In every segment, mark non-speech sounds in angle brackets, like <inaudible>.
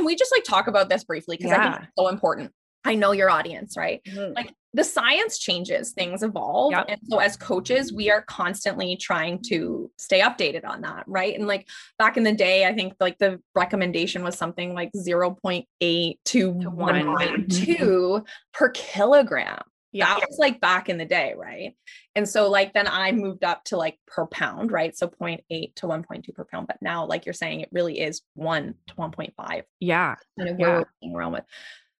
can we just like talk about this briefly? Because I think it's so important. I know your audience, right? Mhm. Like the science changes, things evolve. Yep. And so as coaches, we are constantly trying to stay updated on that. Right. And like back in the day, I think like the recommendation was something like 0.8 to To one. 1.2 per kilogram. Yeah. That was like back in the day, right? And so like then I moved up to like per pound, right? So 0.8 to 1.2 per pound. But now, like you're saying, it really is one to 1.5 Yeah. kind of Yeah. we're playing around with.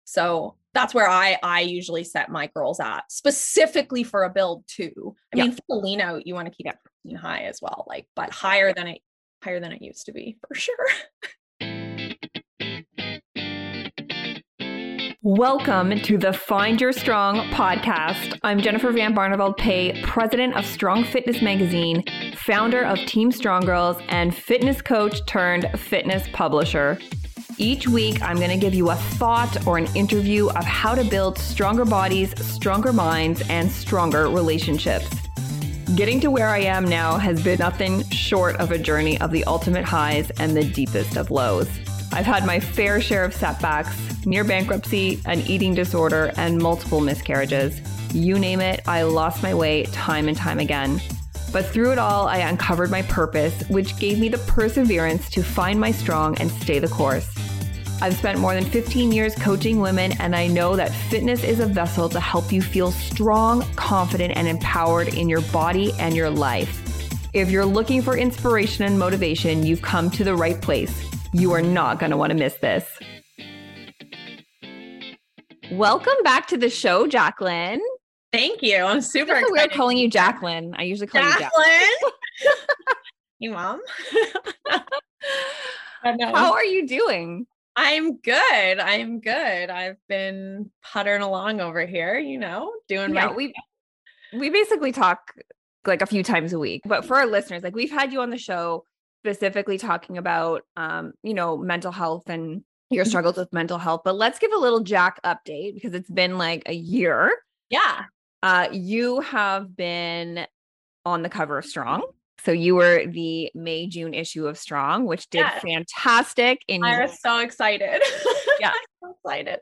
So that's where I I usually set my girls at, specifically for a build too. I Yeah. mean, for the lean out, you want to keep it high as well, like but higher than it higher than it used to be for sure. <laughs> Welcome to the Find Your Strong podcast. I'm Jennifer Van Barneveld Pay, president of Strong Fitness Magazine, founder of Team Strong Girls, and fitness coach turned fitness publisher. Each week, I'm going to give you a thought or an interview of how to build stronger bodies, stronger minds, and stronger relationships. Getting to where I am now has been nothing short of a journey of the ultimate highs and the deepest of lows. I've had my fair share of setbacks, near bankruptcy, an eating disorder, and multiple miscarriages. You name it, I lost my way time and time again. But through it all, I uncovered my purpose, which gave me the perseverance to find my strong and stay the course. I've spent more than 15 years coaching women, and I know that fitness is a vessel to help you feel strong, confident, and empowered in your body and your life. If you're looking for inspiration and motivation, you've come to the right place. You are not going to want to miss this. Welcome back to the show, Jacqueline. Thank you. I'm super excited. calling you Jacqueline. I usually call you Jacqueline. Jacqueline. <laughs> you mom. <laughs> How are you doing? I'm good. I'm good. I've been puttering along over here, you know, doing Yeah, my we we basically talk like a few times a week. But for our listeners, like we've had you on the show specifically talking about um, you know, mental health and your Mm-hmm. struggles with mental health. But let's give a little Jac update because it's been like a year. yeah. Uh, you have been on the cover of Strong. So you were the May June issue of Strong, which did Yes. fantastic. In I was so excited. Yeah. <laughs> So excited.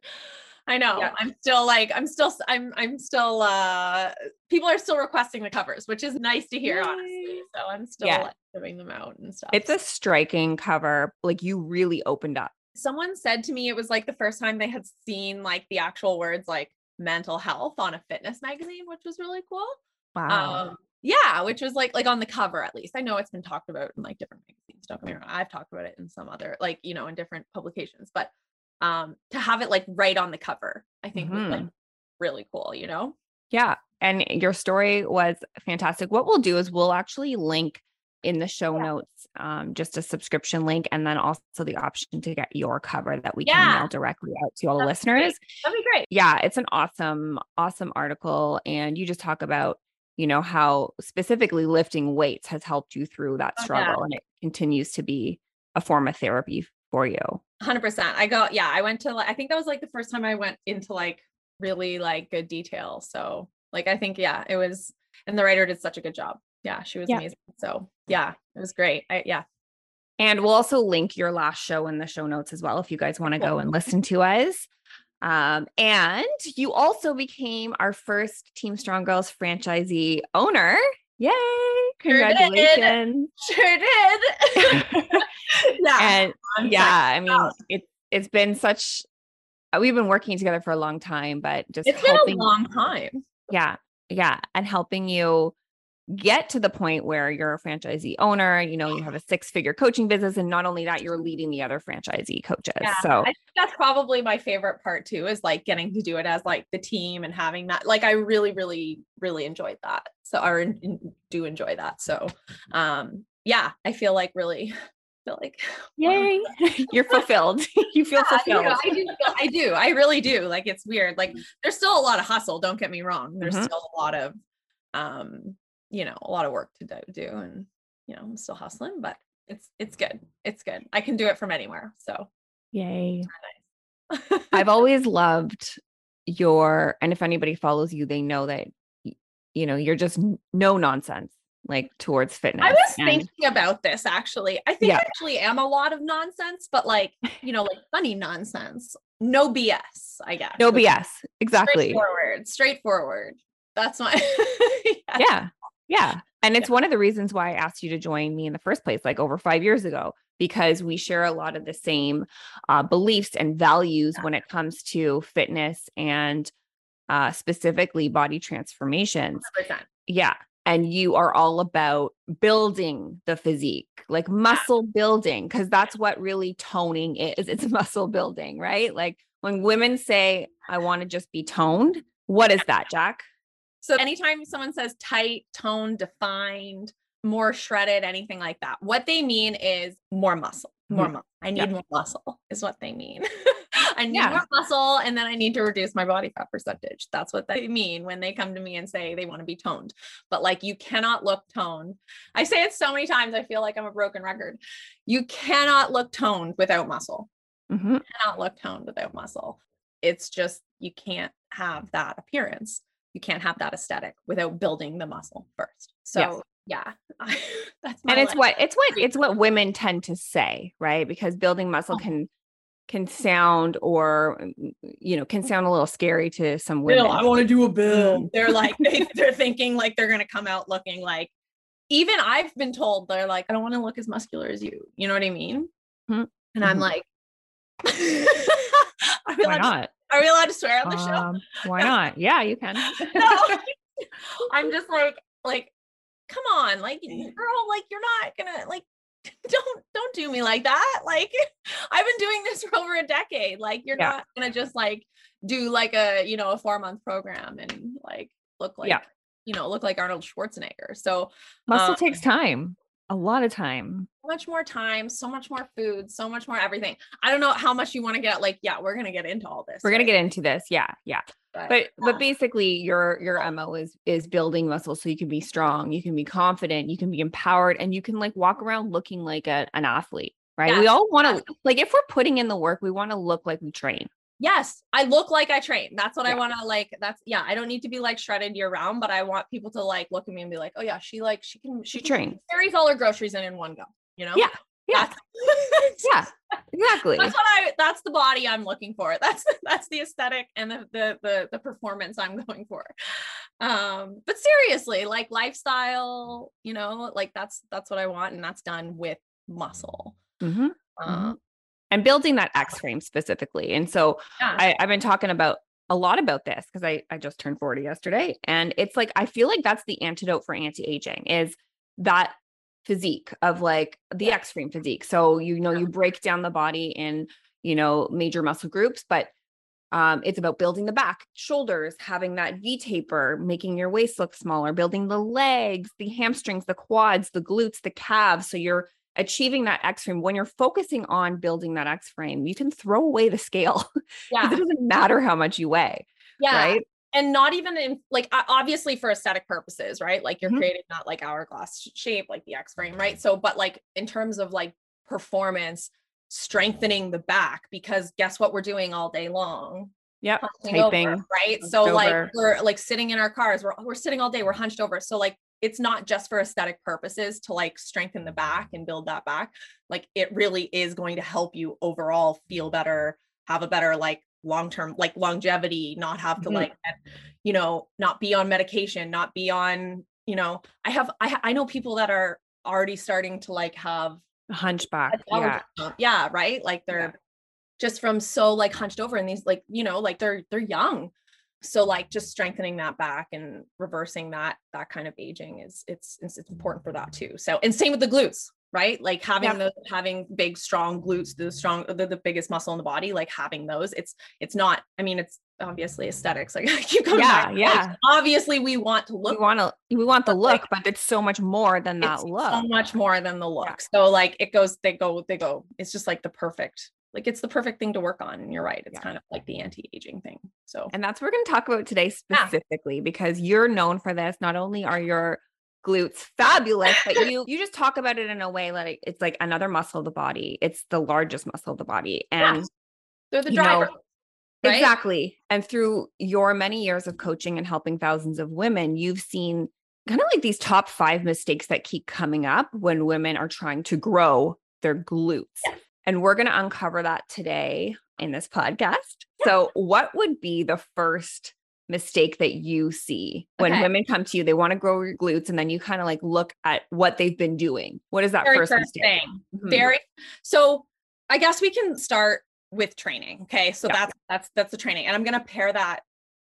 I know. Yeah. I'm still like I'm still I'm I'm still uh people are still requesting the covers, which is nice to hear honestly. So I'm still Yeah. like, giving them out and stuff. it's a striking cover. Like you really opened up. someone said to me it was like the first time they had seen like the actual words like mental health on a fitness magazine, which was really cool. Wow. Um, yeah, which was like like on the cover at least. I know it's been talked about in like different magazines. Don't get me wrong. I've talked about it in some other like you know in different publications, but um to have it like right on the cover, I think was like really cool. You know. Yeah. And your story was fantastic. What we'll do is we'll actually link in the show Yeah. notes um, just a subscription link and then also the option to get your cover that we can mail directly out to all the That'd great. listeners. That'd be great. Yeah, it's an awesome, awesome article. And you just talk about, you know, how specifically lifting weights has helped you through that Oh, yeah. struggle and it continues to be a form of therapy for you. 100%. I go, yeah, I went to like, I think that was like the first time I went into like really like good detail. So, like, I think, yeah, it was, and the writer did such a good job. Yeah, she was Yeah. amazing. So, yeah, it was great. I, yeah. And we'll also link your last show in the show notes as well if you guys want to Cool. go and listen to us. Um, and you also became our first Team Strong Girls franchisee owner. Yay! Sure did. Congratulations. Sure did. <laughs> <laughs> yeah. and I'm yeah. I mean, it it's been such we've been working together for a long time, but just It's been a long time. yeah, yeah, and helping you get to the point where you're a franchisee owner, you know, you have a six-figure coaching business and not only that, you're leading the other franchisee coaches. Yeah, So, I think that's probably my favorite part too, is like getting to do it as like the team and having that. Like, I really, really, really enjoyed that. So, en- do enjoy that. So, um, yeah, I feel like really <laughs> feel like <laughs> yay, <laughs> you're fulfilled. you feel Yeah, I do, fulfilled. I do, feel- I do. I really do. Like it's weird. Like there's still a lot of hustle. Don't get me wrong. There's Mhm. still a lot of, um, you know, a lot of work to do, and you know, I'm still hustling, but it's it's good. It's good. I can do it from anywhere. So Yay. nice. I've <laughs> always loved your, and if anybody follows you, they know that, you know, you're just no nonsense. like towards fitness. I was And- thinking about this actually. I think Yeah. I actually am a lot of nonsense, but like, you know, like funny nonsense. No BS, I guess. no BS. Exactly. Straightforward. Straightforward. That's my <laughs> Yeah. Yeah. Yeah. And it's one of the reasons why I asked you to join me in the first place, like over five years ago, because we share a lot of the same uh, beliefs and values when it comes to fitness and uh, specifically body transformations. 100%. Yeah. And you are all about building the physique, like muscle building, because that's what really toning is. It's <laughs> muscle building, right? Like when women say, I want to just be toned, what is that, Jac? So anytime someone says tight, toned, defined, more shredded, anything like that, what they mean is more muscle. More Mhm. muscle. I need Yeah. more muscle is what they mean. <laughs> I need Yeah. more muscle and then I need to reduce my body fat percentage. That's what they mean when they come to me and say they want to be toned. But like you cannot look toned. I say it so many times I feel like I'm a broken record. You cannot look toned without muscle. Mhm. cannot look toned without muscle. It's just you can't have that appearance. You can't have that aesthetic without building the muscle first. So yeah, <laughs> that's and it's life. what it's what <laughs> it's what women tend to say right because building muscle Oh. can can sound or mm, you know can sound a little scary to some women Bill, I want to do a. Mm. They're like they, <laughs> they're thinking like they're gonna come out looking like. Even I've been told they're like, I don't want to look as muscular as you. You know what I mean? Mhm. And I'm Mhm. like, are, we why not are we allowed to swear on the show? um, why not yeah you can <laughs> <laughs> no. I'm just like, like, come on, like, girl, like, you're not gonna like, <laughs> don't don't do me like that. Like, I've been doing this for over a decade. Like, you're Yeah. not gonna just like do like a you know a four month program and like look like Yeah. you know look like Arnold Schwarzenegger. So muscle Um, takes time a lot of time so much more time, so much more food, so much more everything. I don't know how much you want to get. Like, yeah, we're gonna get into all this. we're gonna get into this yeah yeah But, but but basically your your mo is is building muscle so you can be strong you can be confident you can be empowered and you can like walk around looking like a, an athlete right we all want yes. to like if we're putting in the work we want to look like we train Yes, I look like I train. That's what I want to like. That's yeah. I don't need to be like shredded year round, but I want people to like look at me and be like, oh yeah, she like she can she can- trains carries all her groceries in in one go. You know? Yeah, yeah. <laughs> Yeah exactly that's what I. That's the body I'm looking for. <laughs> That's that's the aesthetic and the the the, the performance I'm going for. Um, but seriously, like lifestyle, you know, like that's that's what I want, and that's done with muscle. Mhm. Um, and building that X frame specifically. And so yeah. I, I've been talking about a lot about this because I, I just turned 40 yesterday. And it's like, I feel like that's the antidote for anti-aging is that physique of like the. X frame physique. So, you know, you break down the body in, you know, major muscle groups, but um, it's about building the back, shoulders, having that V taper, making your waist look smaller, building the legs, the hamstrings, the quads, the glutes, the calves. So you're achieving that X frame. When you're focusing on building that X frame, you can throw away the scale. <laughs> yeah. it doesn't matter how much you weigh, Yeah. right? and not even in like obviously for aesthetic purposes right like you're Mhm. creating that like hourglass shape like the x frame right so but like in terms of like performance strengthening the back because guess what we're doing all day long Yep. Hunching over, right so like we're like sitting in our cars we're, we're sitting all day we're hunched over so like it's not just for aesthetic purposes to like strengthen the back and build that back like it really is going to help you overall feel better have a better like long term like longevity not have to Mhm. like you know not be on medication not be on you know i have i i know people that are already starting to like have A hunchback. Yeah. yeah right like they're Yeah. just from so like hunched over and these like you know like they're they're young so like just strengthening that back and reversing that that kind of aging is it's it's, it's important for that too so and same with the glutes right like having Yeah. the having big strong glutes the strong the, the biggest muscle in the body like having those it's it's not i mean it's obviously aesthetics like I <laughs> keep coming Yeah, back, like, yeah. obviously we want to look We want to we want the But, like, look, but it's so much more than that it's look. so much more than the look. So like it goes, they go, they go. It's just like the perfect, like it's the perfect thing to work on. And you're right. It's Yeah. kind of like the anti-aging thing. So And that's what we're going to talk about today Yeah. specifically because you're known for this. Not only are your glutes fabulous, but you you just talk about it in a way like it's like another muscle of the body. It's the largest muscle of the body. And Yeah. they're the you know, driver. right? Exactly. And through your many years of coaching and helping thousands of women, you've seen kind of like these top five mistakes that keep coming up when women are trying to grow their glutes. And we're going to uncover that today in this podcast. So, what would be the first mistake that you see when Okay. women come to you? They want to grow your glutes, and then you kind of like look at what they've been doing. What is that Very first, mistake? thing. Mhm. Very so I guess we can start with training. Okay. So Yeah. that's that's that's the training. And I'm gonna pair that.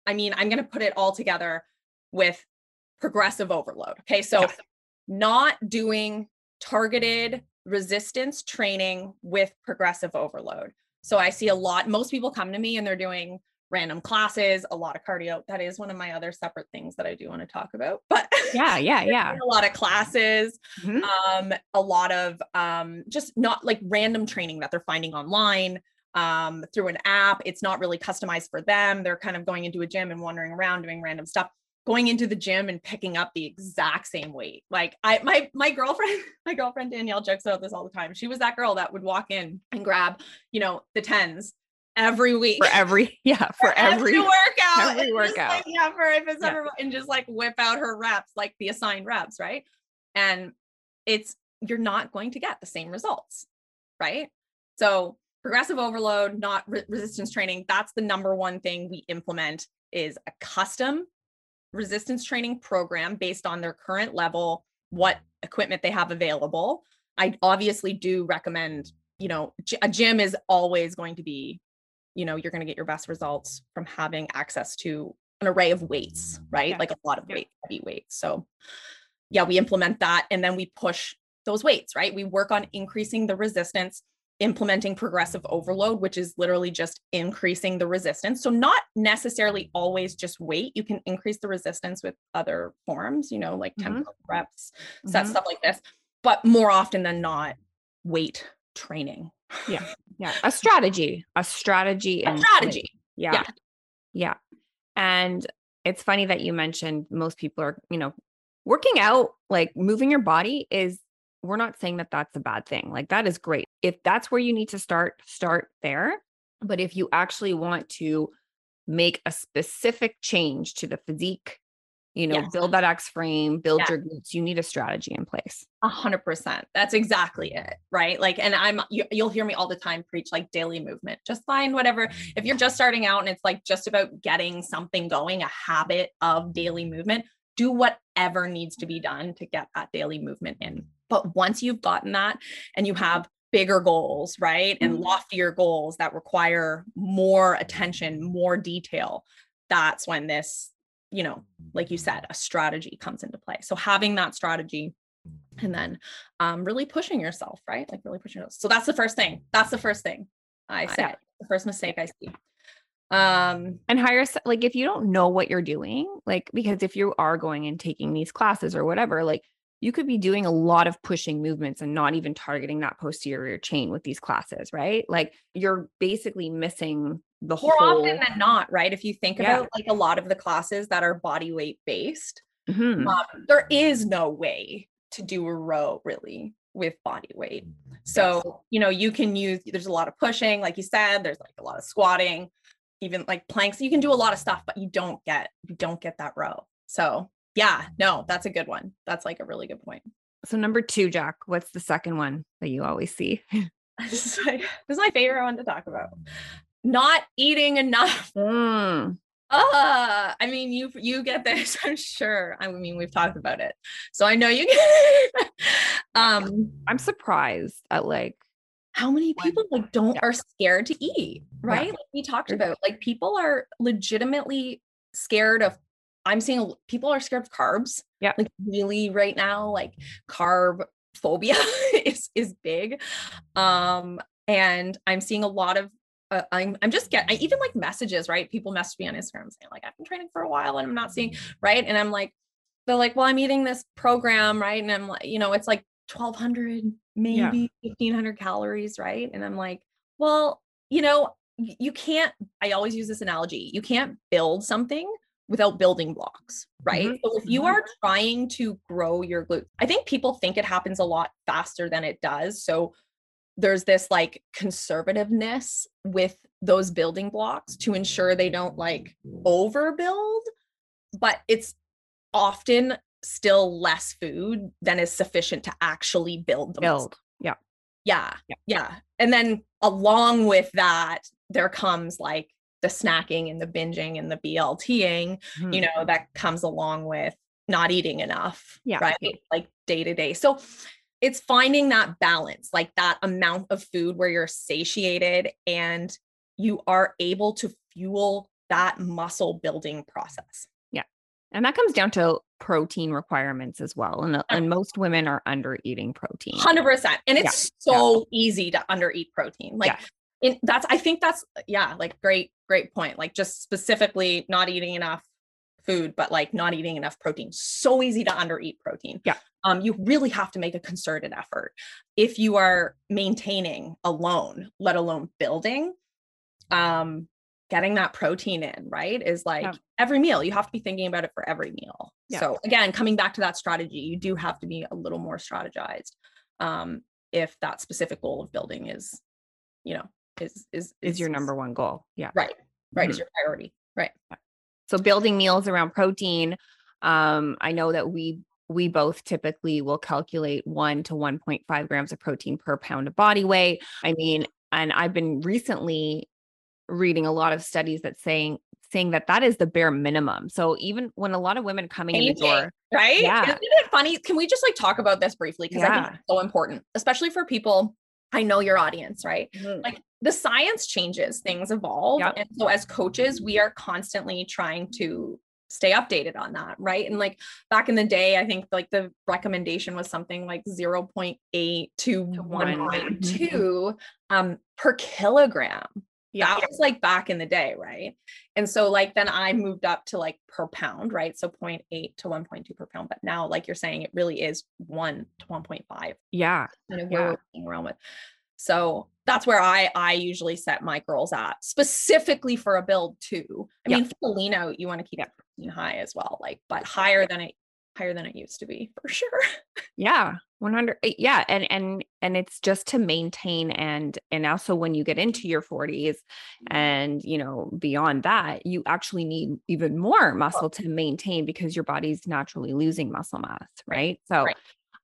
I mean, I'm gonna put it all together with progressive overload. Okay. So Yeah. not doing targeted resistance training with progressive overload. So I see a lot, most people come to me and they're doing random classes, a lot of cardio. That is one of my other separate things that I do want to talk about. <laughs> But Yeah, yeah, yeah. a lot of classes Mhm. um a lot of um just not like random training that they're finding online um through an app it's not really customized for them they're kind of going into a gym and wandering around doing random stuff going into the gym and picking up the exact same weight like i my my girlfriend <laughs> my girlfriend danielle jokes about this all the time she was that girl that would walk in and grab you know the tens every week For every, <laughs> yeah, <laughs> for every, workout every just, like, workout. yeah, for if it's Yeah. ever and just like whip out her reps, like the assigned reps, right? And it's you're not going to get the same results, right? So progressive overload, not re- resistance training. That's the number one thing we implement is a custom resistance training program based on their current level, what equipment they have available. I obviously do recommend, you know, a gym is always going to be you know you're going to get your best results from having access to an array of weights right Yeah. like a lot of Yeah. weight heavy weights so yeah we implement that and then we push those weights right we work on increasing the resistance implementing progressive overload which is literally just increasing the resistance so not necessarily always just weight you can increase the resistance with other forms you know like Mhm. tempo reps set Mhm. stuff like this but more often than not weight training yeah, <laughs> Yeah. a strategy, a strategy, a and strategy Yeah. Yeah. Yeah. And it's funny that you mentioned most people are, you know, working out, like moving your body is, we're not saying that that's a bad thing. Like that is great. If that's where you need to start, start there. But if you actually want to make a specific change to the physique, you know, build that X frame, build Yeah. your glutes, you need a strategy in place. A hundred percent. That's exactly it. Right. Like, and I'm, you, you'll hear me all the time preach like daily movement. Just find whatever. If you're just mm-hmm. starting out and it's like just about getting something going, a habit of daily movement, do whatever needs to be done to get that daily movement in. But once you've gotten that and you have bigger goals, right? And loftier goals that require more attention, more detail, that's when this, you know, like you said, a strategy comes into play. So having that strategy and then um, really pushing yourself, right? Like really pushing yourself. So that's the first thing. That's the first thing I said. The first mistake I see. Um, and hire like if you don't know what you're doing like because if you are going and taking these classes or whatever like you could be doing a lot of pushing movements and not even targeting that posterior chain with these classes right like you're basically missing the more whole often than not, right? If you think Yeah. about like a lot of the classes that are body weight based, Mhm. um, there is no way to do a row really with body weight. So, you know, you can use, there's a lot of pushing, like you said, there's like a lot of squatting, even like planks. You can do a lot of stuff, but you don't get, you don't get that row. So, yeah, no, that's a good one. That's like a really good point. so number two Jac what's the second one that you always see <laughs> <laughs> this is my, this is my favorite one to talk about. Not eating enough. Mm, Uh, I mean, you you get this, <laughs> I'm sure. I mean, we've talked about it, so I know you get. um, i'm surprised at like how many people like don't Yeah. are scared to eat, right? Like we talked about, like people are legitimately scared of. I'm seeing people are scared of carbs. Yeah. like really right now, like carb phobia <laughs> is is big, um, and I'm seeing a lot of. Uh, I'm I'm just getting I even like messages, right? People message me on Instagram saying like I've been training for a while and I'm not seeing right, and I'm like, they're like, well, I'm eating this program, right? And I'm like, you know, it's like 1200 maybe 1500 calories right and i'm like well you know you can't i always use this analogy you can't build something without building blocks right Mhm, so if you mhm. are trying to grow your glutes i think people think it happens a lot faster than it does so there's this like conservativeness with those building blocks to ensure they don't like overbuild but it's often still less food than is sufficient to actually build the. Build. Yeah. Yeah, Yeah. yeah. And then along with that, there comes like the snacking and the binging and the BLTing, you Mhm. know, that comes along with not eating enough. Yeah. Right. Like day to day. So it's finding that balance, like that amount of food where you're satiated and you are able to fuel that muscle building process. Yeah. And that comes down to protein requirements as well. And, uh, and most women are under eating protein. 100%. And Yeah, it's so easy to undereat protein. Like, Yeah. in, that's, I think that's, yeah, like great, great point. Like, just specifically not eating enough food, but like not eating enough protein. So easy to undereat protein. Yeah. Um, you really have to make a concerted effort if you are maintaining alone, let alone building. Um, getting that protein in, right, is like Yeah. every meal. You have to be thinking about it for every meal. Yeah. So again, coming back to that strategy, you do have to be a little more strategized. Um, if that specific goal of building is, you know, is is is your number one goal. Yeah. right, right, is Mhm. your priority. Right. So building meals around protein. Um, I know that we we both typically will calculate one to 1.5 grams of protein per pound of body weight. I mean, and I've been recently reading a lot of studies that saying saying that that is the bare minimum. So even when a lot of women coming in the door, Right? Yeah. Isn't it funny? Can we just like talk about this briefly? Because I think it's so important, especially for people. I know your audience, right? like the science changes, things evolve. Yep. And so as coaches, we are constantly trying to stay updated on that, right? And like back in the day, I think like the recommendation was something like 0.8 to 1.2 um, per kilogram. Yeah, That was like back in the day, right? And so like then I moved up to like per pound, right? So 0.8 to 1.2 per pound. But now, like you're saying, it really is one to 1.5 yeah, kind of where Yeah. around with. So that's where I I usually set my girls at, specifically for a build too. I Yeah. mean, for the lean out, you want to keep it high as well, like but higher than it higher than it used to be for sure. <laughs> yeah, 100. eh, Yeah, and and and it's just to maintain and and also when you get into your 40s and you know beyond that you actually need even more muscle to maintain because your body's naturally losing muscle mass right so right.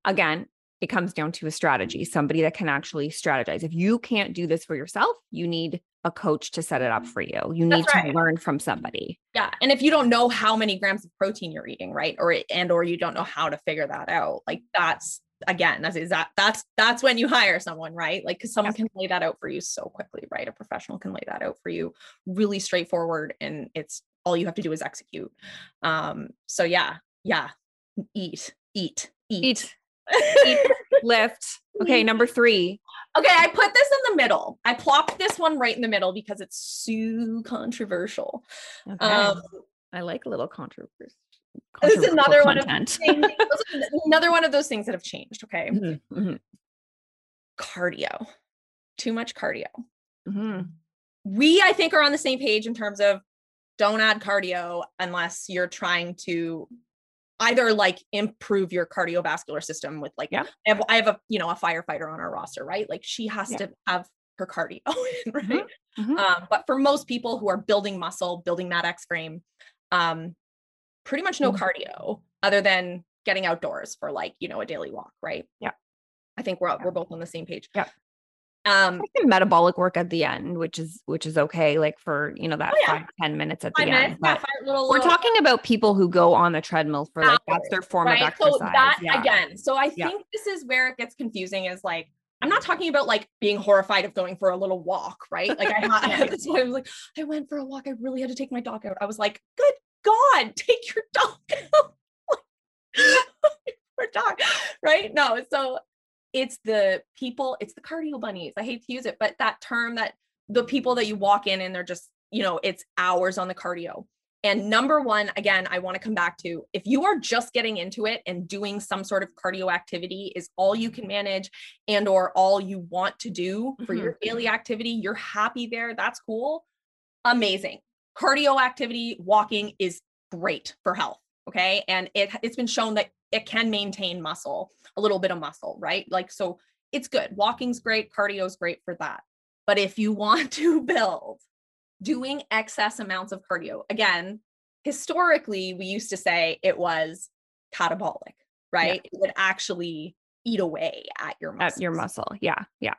again it comes down to a strategy somebody that can actually strategize if you can't do this for yourself you need a coach to set it up for you. You need That's to learn from somebody. Yeah, and if you don't know how many grams of protein you're eating, right, or and or you don't know how to figure that out, like that's again, that's is that that's that's when you hire someone, right? Like because someone can lay that out for you so quickly, right? A professional can lay that out for you, really straightforward, and it's all you have to do is execute. Um, so yeah, yeah, eat, eat, eat, eat. <laughs> Eat lift. Okay number three Okay, I put this in the middle. I plopped this one right in the middle because it's so controversial. okay. Um, i like a little controversy This is another one of content. thing- <laughs> another one of those things that have changed. Okay. Mhm, mhm, Cardio, too much cardio. mhm. We, I think, are on the same page in terms of don't add cardio unless you're trying to either like improve your cardiovascular system with like, Yeah. I have, I have a, you know, a firefighter on our roster, right? Like she has Yeah. to have her cardio in, <laughs> right? mhm. Um, but for most people who are building muscle, building that X frame, um, pretty much no Mhm. cardio other than getting outdoors for like, you know, a daily walk, right? Yeah. I think we're Yeah. we're both on the same page. Yeah. Um, the metabolic work at the end, which is which is okay, like for you know that Oh, yeah. five ten minutes at the five end. yeah, five little, we're little- talking about people who go on the treadmill for like that's their form of exercise. So that yeah. again, so I think this is where it gets confusing is like, I'm not talking about like being horrified of going for a little walk, right? Like I <laughs> <laughs> had why I was like, I went for a walk. I really had to take my dog out. I was like, good God, <laughs> take your dog out. Dog, right? No, so it's the people, it's the cardio bunnies. I hate to use it, but that term that the people that you walk in and they're just, you know, it's hours on the cardio. And number one, again, I want to come back to if you are just getting into it and doing some sort of cardio activity is all you can manage and or all you want to do for mm-hmm. your daily activity, you're happy there, that's cool. Amazing. Cardio activity, walking is great for health, okay? And it it's been shown that it can maintain muscle, a little bit of muscle, right? Like so it's good. Walking's great, cardio's great for that. But if you <laughs> want to build doing excess amounts of cardio. Again, historically, we used to say it was catabolic, right? It would actually eat away at your muscle. At your muscle. Yeah. Yeah.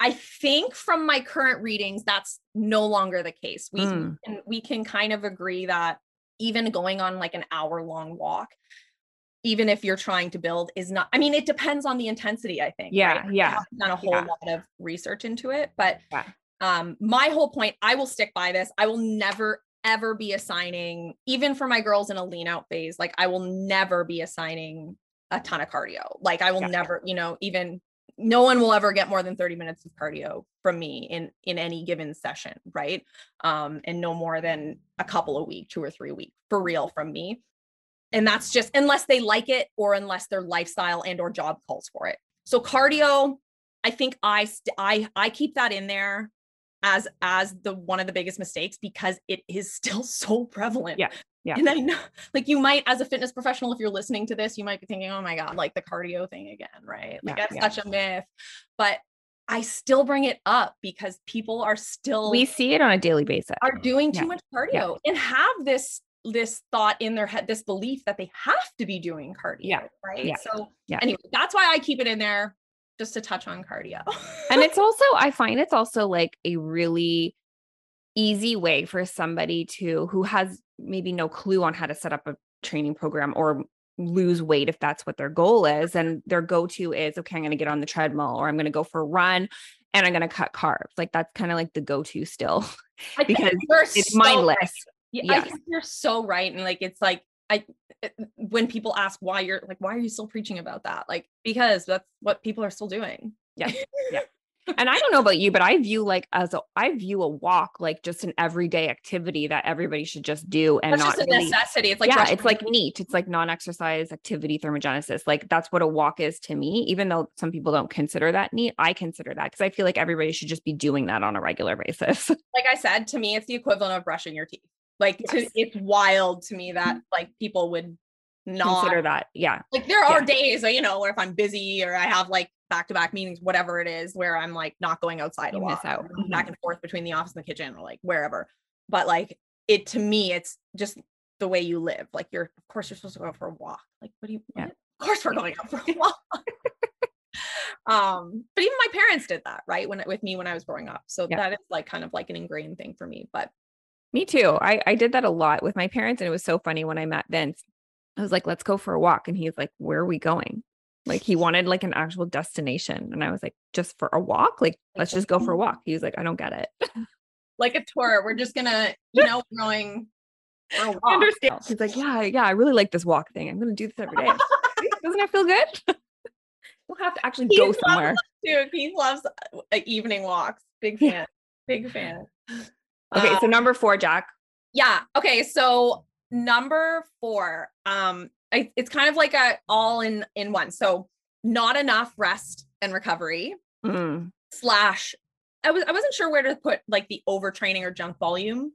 I think from my current readings, that's no longer the case. We, Mm. can, we can kind of agree that even going on like an hour long walk, even if you're trying to build, is not, I mean, it depends on the intensity, I think. Yeah, right? Yeah, haven't a whole yeah. lot of research into it, but Yeah. um, my whole point, I will stick by this. I will never, ever be assigning, even for my girls in a lean out phase, like I will never be assigning a ton of cardio. Like I will Yeah. never, you know, even no one will ever get more than 30 minutes of cardio from me in in any given session right um and no more than a couple a week two or three a week for real from me and that's just unless they like it or unless their lifestyle and or job calls for it so cardio i think i st- i i keep that in there as as the one of the biggest mistakes because it is <laughs> still so prevalent Yeah, yeah. and i know like you might as a fitness professional if you're listening to this you might be thinking oh my god like the cardio thing again right like Yeah, that's yeah. such a myth but i still bring it up because people are still We see it on a daily basis. are doing too Yeah, much cardio and have this this thought in their head this belief that they have to be doing cardio Yeah, right? Yeah, so yeah. anyway that's why i keep it in there just to touch on cardio. And it's <laughs> also i find it's also like a really easy way for somebody to who has maybe no clue on how to set up a training program or lose weight if that's what their goal is and their go-to is okay i'm going to get on the treadmill or i'm going to go for a run and i'm going to cut carbs. Like that's kind of like the go-to still <laughs> because it's so mindless. right. Yeah, I think you're so right. And like, it's like, I, uh, when people ask why you're like, why are you still preaching about that? Like, because that's what people are still doing. Yeah, yeah. <laughs> and i don't know about you but i view like as a i view a walk like just an everyday activity that everybody should just do and That's not just a really necessity. It's like, yeah, it's like NEAT. It's like non-exercise activity thermogenesis. Like that's what a walk is to me. Even though some people don't consider that NEAT, I consider that because I feel like everybody should just be doing that on a regular basis. like I said, to me, it's the equivalent of brushing your teeth. Like to, it's wild to me that mm-hmm. like people would not consider that. Yeah. like there are Yeah. days, uh, you know, where if I'm busy or I have like back-to-back meetings, whatever it is, where I'm like not going outside a You miss lot, out. or back mm-hmm. and forth between the office and the kitchen or like wherever. But like it to me, it's just the way you live. Like you're, of course, you're supposed to go out for a walk. Like, what do you? Yeah. what? Of course, we're going out for a walk. <laughs> <laughs> um, but even my parents did that, right? When with me when I was growing up, so Yeah. that is like kind of like an ingrained thing for me. But Me too. I, I did that a lot with my parents. And it was so funny when I met Vince. I was like, let's go for a walk. And he's like, where are we going? Like he wanted like an actual destination. And I was like, just for a walk? Like, let's just go for a walk. He was like, I don't get it. <laughs> like a tour, we're just gonna, you know, going for a <laughs> I walk. understand. He's like, yeah, yeah, I really like this walk thing. I'm going to do this every day. <laughs> Doesn't that feel good? we'll have to actually He go loves somewhere. Dude, he loves uh, evening walks. Big fan. Big fan. Okay, so number four, Jac. yeah. Okay. So number four, um, I, it's kind of like a all in in one. So not enough rest and recovery Mm, slash. I was I wasn't sure where to put like the overtraining or junk volume.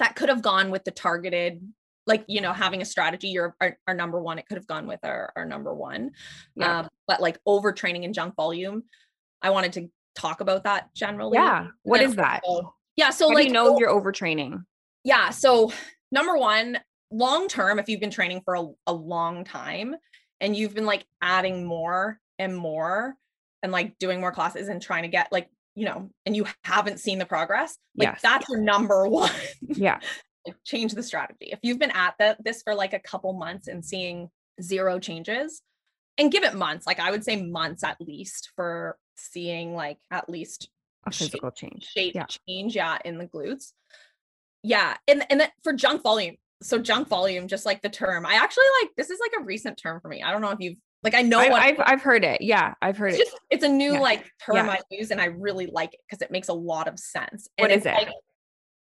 That could have gone with the targeted, like you know, having a strategy. Your our, our number one. It could have gone with our our number one. Yeah. Um, but like overtraining and junk volume, I wanted to talk about that generally. yeah. what is that? Yeah. So How like you know you're overtraining? yeah. So number one, long term, if you've been training for a, a long time and you've been like adding more and more and like doing more classes and trying to get like, you know, and you haven't seen the progress, like Yes. that's your number <laughs> one. Yeah. change the strategy. If you've been at the, this for like a couple months and seeing zero changes, and give it months, like I would say months at least for seeing like at least A physical change. shape Yeah. change, yeah, in the glutes. Yeah, and and then for junk volume, so junk volume, just like the term, I actually like this is like a recent term for me. I don't know if you've like I know I, what I've I've heard it. Yeah, I've heard it's it. just it's a new Yeah. like term Yeah. I use and I really like it because it makes a lot of sense. What and is it? like-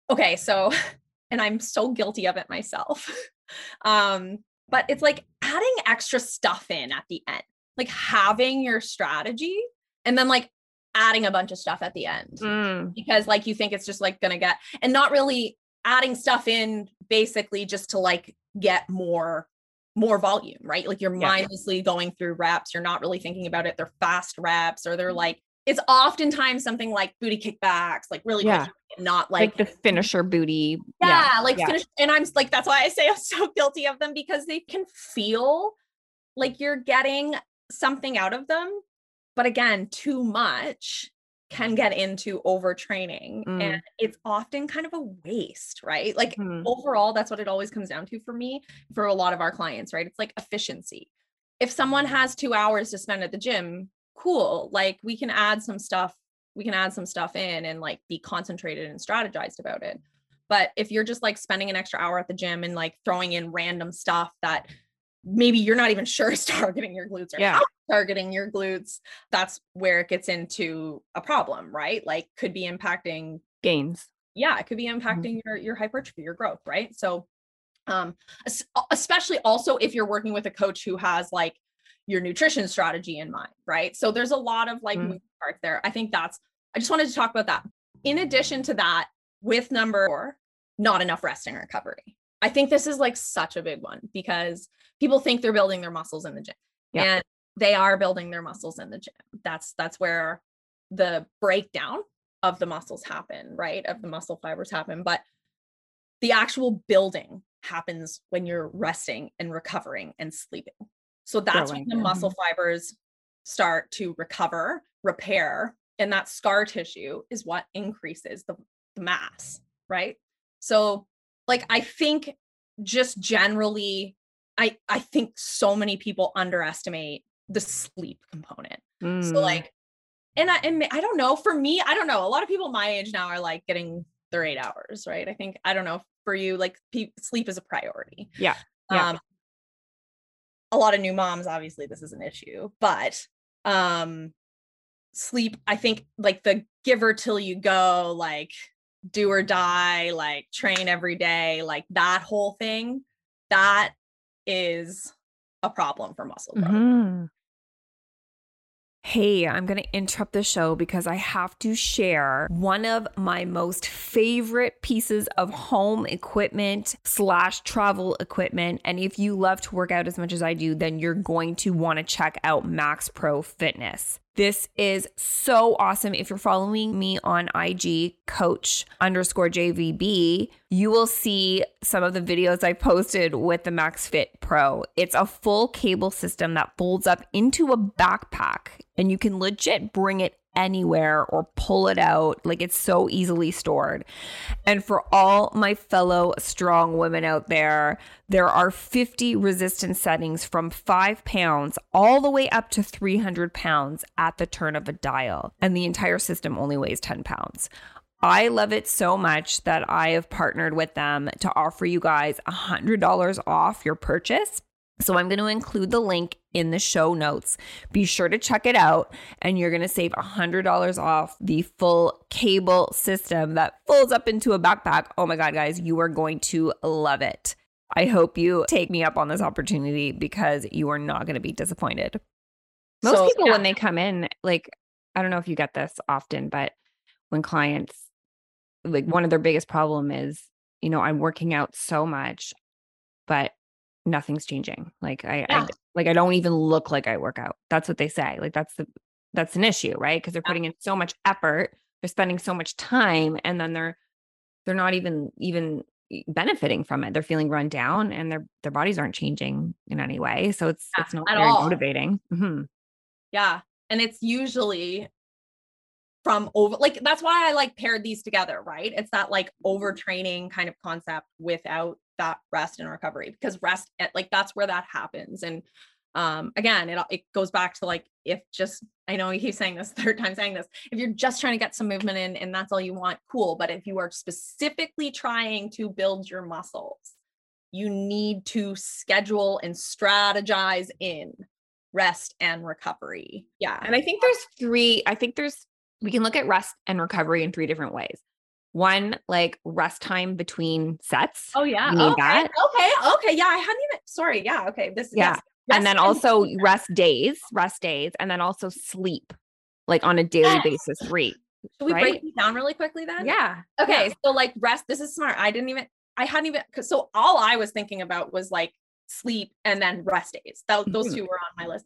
okay, so <laughs> and I'm so guilty of it myself. <laughs> um, but it's like adding extra stuff in at the end, like having your strategy and then like adding a bunch of stuff at the end Mm, because like you think it's just like gonna get and not really adding stuff in basically just to like get more more volume right like you're Yeah. mindlessly going through reps you're not really thinking about it they're fast reps or they're like it's oftentimes something like booty kickbacks like really Yeah. not like, like, the finisher booty. yeah, like yeah. finish and i'm like that's why i say i'm <laughs> so guilty of them because they can feel like you're getting something out of them. But again, too much can get into overtraining Mm. and it's often kind of a waste, right? Like Mhm. overall, that's what it always comes down to for me, for a lot of our clients, right? It's like efficiency. If someone has two hours to spend at the gym, cool. Like we can add some stuff, we can add some stuff in and like be concentrated and strategized about it. But if you're just like spending an extra hour at the gym and like throwing in random stuff that maybe you're not even sure <laughs> is targeting your glutes or Yeah. it's targeting your glutes, that's where it gets into a problem, right? Like could be impacting Gains. yeah, it could be impacting your your hypertrophy, your growth, right? So um especially also if you're working with a coach who has like your nutrition strategy in mind, right? So there's a lot of like Mm. moving parts there. I think that's I just wanted to talk about that. In addition to that, with number 4, not enough rest and recovery. I think this is like such a big one because people think they're building their muscles in the gym. Yeah. And they are building their muscles in the gym. That's that's where the breakdown of the muscles happen, right? Of the muscle fibers happen, but the actual building happens when you're resting and recovering and sleeping. So that's when the muscle mm-hmm. fibers start to recover, repair, and that scar tissue is what increases the, the mass, right? So like I think just generally I I think so many people underestimate the sleep component. So Mm. like, and I and I don't know. For me, I don't know. A lot of people my age now are like getting their eight hours, right? I think I don't know for you, like pe- sleep is a priority. Yeah, yeah. Um, a lot of new moms, obviously, this is an issue, but um, sleep. I think like the giver till you go, like do or die, like train every day, like that whole thing. That is a problem for muscle growth. Mhm. Hey, I'm going to interrupt the show because I have to share one of my most favorite pieces of home equipment slash travel equipment. And if you love to work out as much as I do, then you're going to want to check out Max Pro Fitness. This is so awesome. If you're following me on IG, coach underscore JVB, you will see some of the videos I posted with the MaxFit Pro. It's a full cable system that folds up into a backpack and you can legit bring it anywhere or pull it out. Like it's so easily stored. And for all my fellow strong women out there, there are 50 resistance settings from five pounds all the way up to 300 pounds at the turn of a dial. And the entire system only weighs 10 pounds. I love it so much that I have partnered with them to offer you guys $100 off your purchase. So I'm going to include the link in the show notes. Be sure to check it out and you're going to save $100 off the full cable system that folds up into a backpack. Oh my god, guys, you are going to love it. I hope you take me up on this opportunity because you are not going to be disappointed. Most So, people yeah. when they come in, like I don't know if you get this often, but when clients like one of their biggest problem is, you know, I'm working out so much, but nothing's changing. Like I, I like I don't even look like I work out. That's what they say. Like that's the that's an issue, right? Because they're putting in so much effort, they're spending so much time, and then they're they're not even even benefiting from it. They're feeling run down, and their their bodies aren't changing in any way. So it's Yeah, it's not very all. motivating. Mhm. Yeah. And it's usually from over like that's why I like paired these together, right? It's that like overtraining kind of concept without that rest and recovery because rest like that's where that happens. And um again, it it goes back to like if just I know you keep saying this <laughs> third time saying this, if you're just trying to get some movement in and that's all you want, cool. But if you are specifically trying to build your muscles, you need to schedule and strategize in rest and recovery. Yeah. And I think there's three, I think there's, we can look at rest and recovery in three different ways. One, like rest time between sets. Oh yeah. Need okay. that? Okay. Okay. Yeah. I hadn't even sorry. Yeah. Okay. This Yeah. yes. and then also rest days, rest days, and then also sleep, like on a daily Yes. basis, three. Should we right? break these down really quickly then? Yeah. Okay. yeah. So like rest, this is smart. I didn't even I hadn't even so all I was thinking about was like sleep and then rest days. Tho- those Mhm. two were on my list.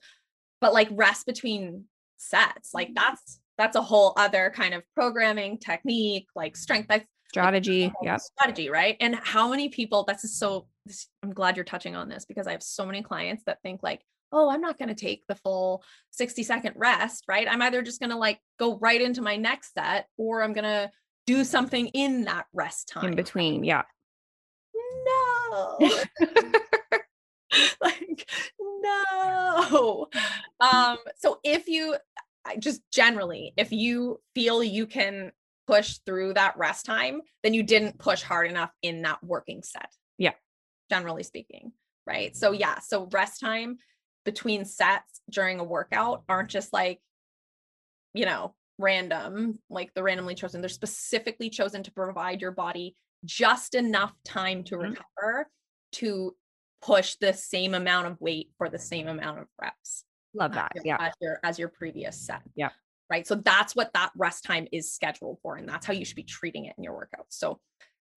But like rest between sets, like that's that's a whole other kind of programming technique, like strength. That's Strategy. whole Yep. strategy, right? And how many people, that's just so, this, I'm glad you're touching on this because I have so many clients that think like, oh, I'm not going to take the full 60 second rest, right? I'm either just going to like go right into my next set or I'm going to do something in that rest time. In between. Yeah. No. <laughs> <laughs> like, no. Um, so if you just generally, if you feel you can push through that rest time, then you didn't push hard enough in that working set. Yeah. Generally speaking. Right. So, yeah. So, rest time between sets during a workout aren't just like, you know, random, like the randomly chosen. They're specifically chosen to provide your body just enough time to mm-hmm. recover to push the same amount of weight for the same amount of reps. Love that. As yeah. As your as your previous set. Yeah. Right. So that's what that rest time is scheduled for. And that's how you should be treating it in your workouts. So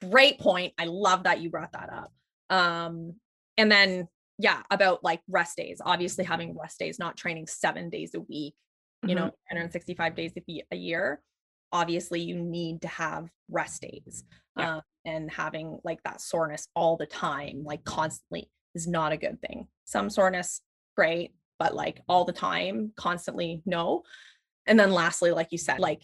great point. I love that you brought that up. Um, and then yeah, about like rest days. Obviously, having rest days, not training seven days a week, you mm-hmm. know, 365 days a year. Obviously, you need to have rest days. Yeah. Um, and having like that soreness all the time, like constantly, is not a good thing. Some soreness, great, but like all the time, constantly, no. And then lastly, like you said, like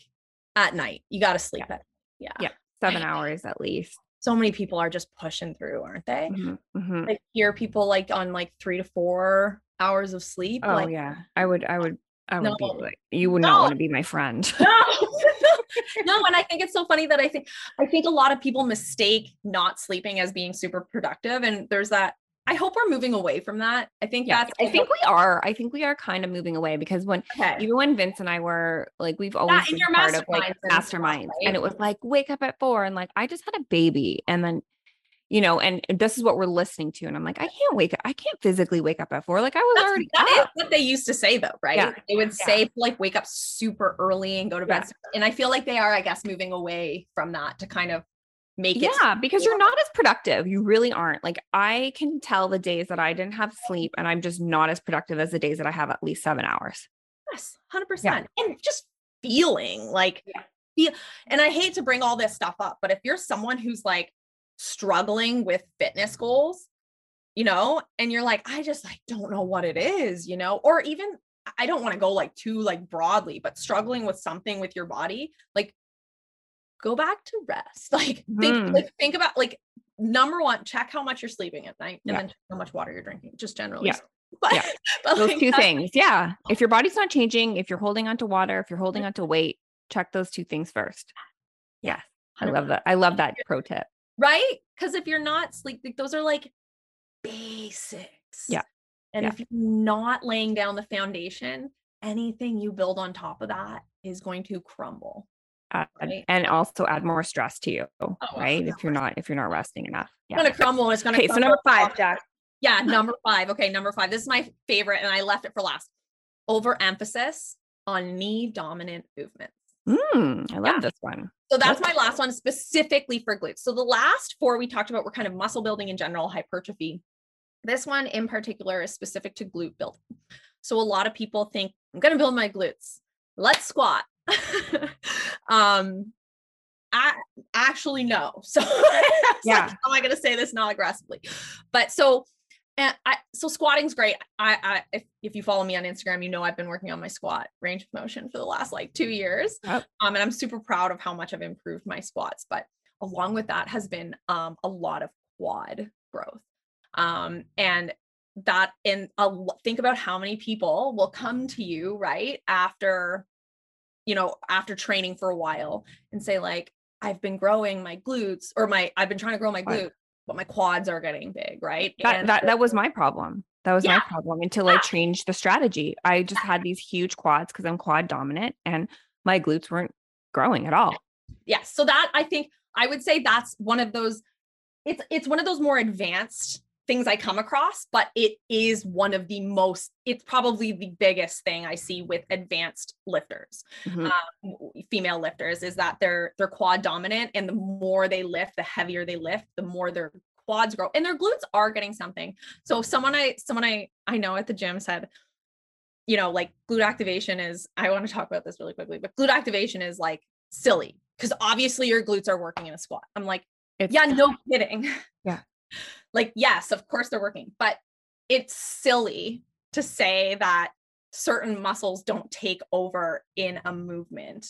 at night, you got to sleep yeah. at yeah. Yeah. Seven hours at least. So many people are just pushing through, aren't they? Mm-hmm. Mm-hmm. I hear people like on like three to four hours of sleep. Oh like, yeah. I would, I would, I would no. be like, you would no. not want to be my friend. <laughs> No. <laughs> no, and I think it's so funny that I think I think a lot of people mistake not sleeping as being super productive. And there's that I hope we're moving away from that. I think yeah, that's I think we are. I think we are kind of moving away because when okay. even when Vince and I were like we've always yeah, been part of like masterminds right? and it was like wake up at four and like I just had a baby and then you know and this is what we're listening to and I'm like I can't wake up I can't physically wake up at four like I was that's, already that up. what they used to say though right yeah. they would say like wake up super early and go to bed and I feel like they are I guess moving away from that to kind of make it yeah because you're not as productive. You really aren't. Like i can tell the days that i didn't have sleep and i'm just not as productive as the days that i have at least seven hours. Yes 100% yeah. and just feeling like yeah. feel and i hate to bring all this stuff up but if you're someone who's like struggling with fitness goals you know and you're like i just like don't know what it is you know or even i don't want to go like too like broadly but struggling with something with your body like go back to rest. <laughs> Like think mm. like think about like number one, check how much you're sleeping at night and yeah. then how much water you're drinking, just generally. Yeah. <laughs> But, yeah. <laughs> But those like, two things. Yeah. If your body's not changing, if you're holding on to water, if you're holding on to weight, check those two things first. Yeah. I love that. I love that pro tip. Right? Because if you're not sleeping, those are like basics. Yeah. And yeah. if you're not laying down the foundation, anything you build on top of that is going to crumble add, right. and also add more stress to you, oh, right? If you're not if you're not resting enough. Yeah. It's gonna crumble. It's gonna. Okay, so number five, Jac. Yeah, number five. Okay, number five. This is my favorite, and I left it for last. Overemphasis on knee dominant movements. Mm, I love yeah. this one. So that's my last one specifically for glutes. So the last four we talked about were kind of muscle building in general, hypertrophy. This one in particular is specific to glute building. So a lot of people think I'm going to build my glutes. Let's squat. <laughs> um, I actually no. <laughs> So <laughs> yeah, like, how am I going to say this not aggressively? But so, and I so squatting's great. I, I if if you follow me on Instagram, you know I've been working on my squat range of motion for the last like two years. Yep. Um, and I'm super proud of how much I've improved my squats. But along with that has been um a lot of quad growth. Um, and that and uh, think about how many people will come to you right after you know, after training for a while and say like, I've been growing my glutes or my, I've been trying to grow my glutes, but my quads are getting big. Right. That, and that, that was my problem. That was yeah. my problem until yeah. I changed the strategy. I just had <laughs> these huge quads because I'm quad dominant and my glutes weren't growing at all. Yes. So that I think I would say that's one of those, it's it's one of those more advanced things I come across, but it is one of the most, it's probably the biggest thing I see with advanced lifters, mm-hmm. um, female lifters, is that they're they're quad dominant, and the more they lift, the heavier they lift, the more their quads grow, and their glutes are getting something. So someone I someone I I know at the gym said, you know, like glute activation is. I want to talk about this really quickly, but glute activation is like silly because obviously your glutes are working in a squat. I'm like, it's yeah, no kidding. <laughs> Yeah like yes of course they're working but it's silly to say that certain muscles don't take over in a movement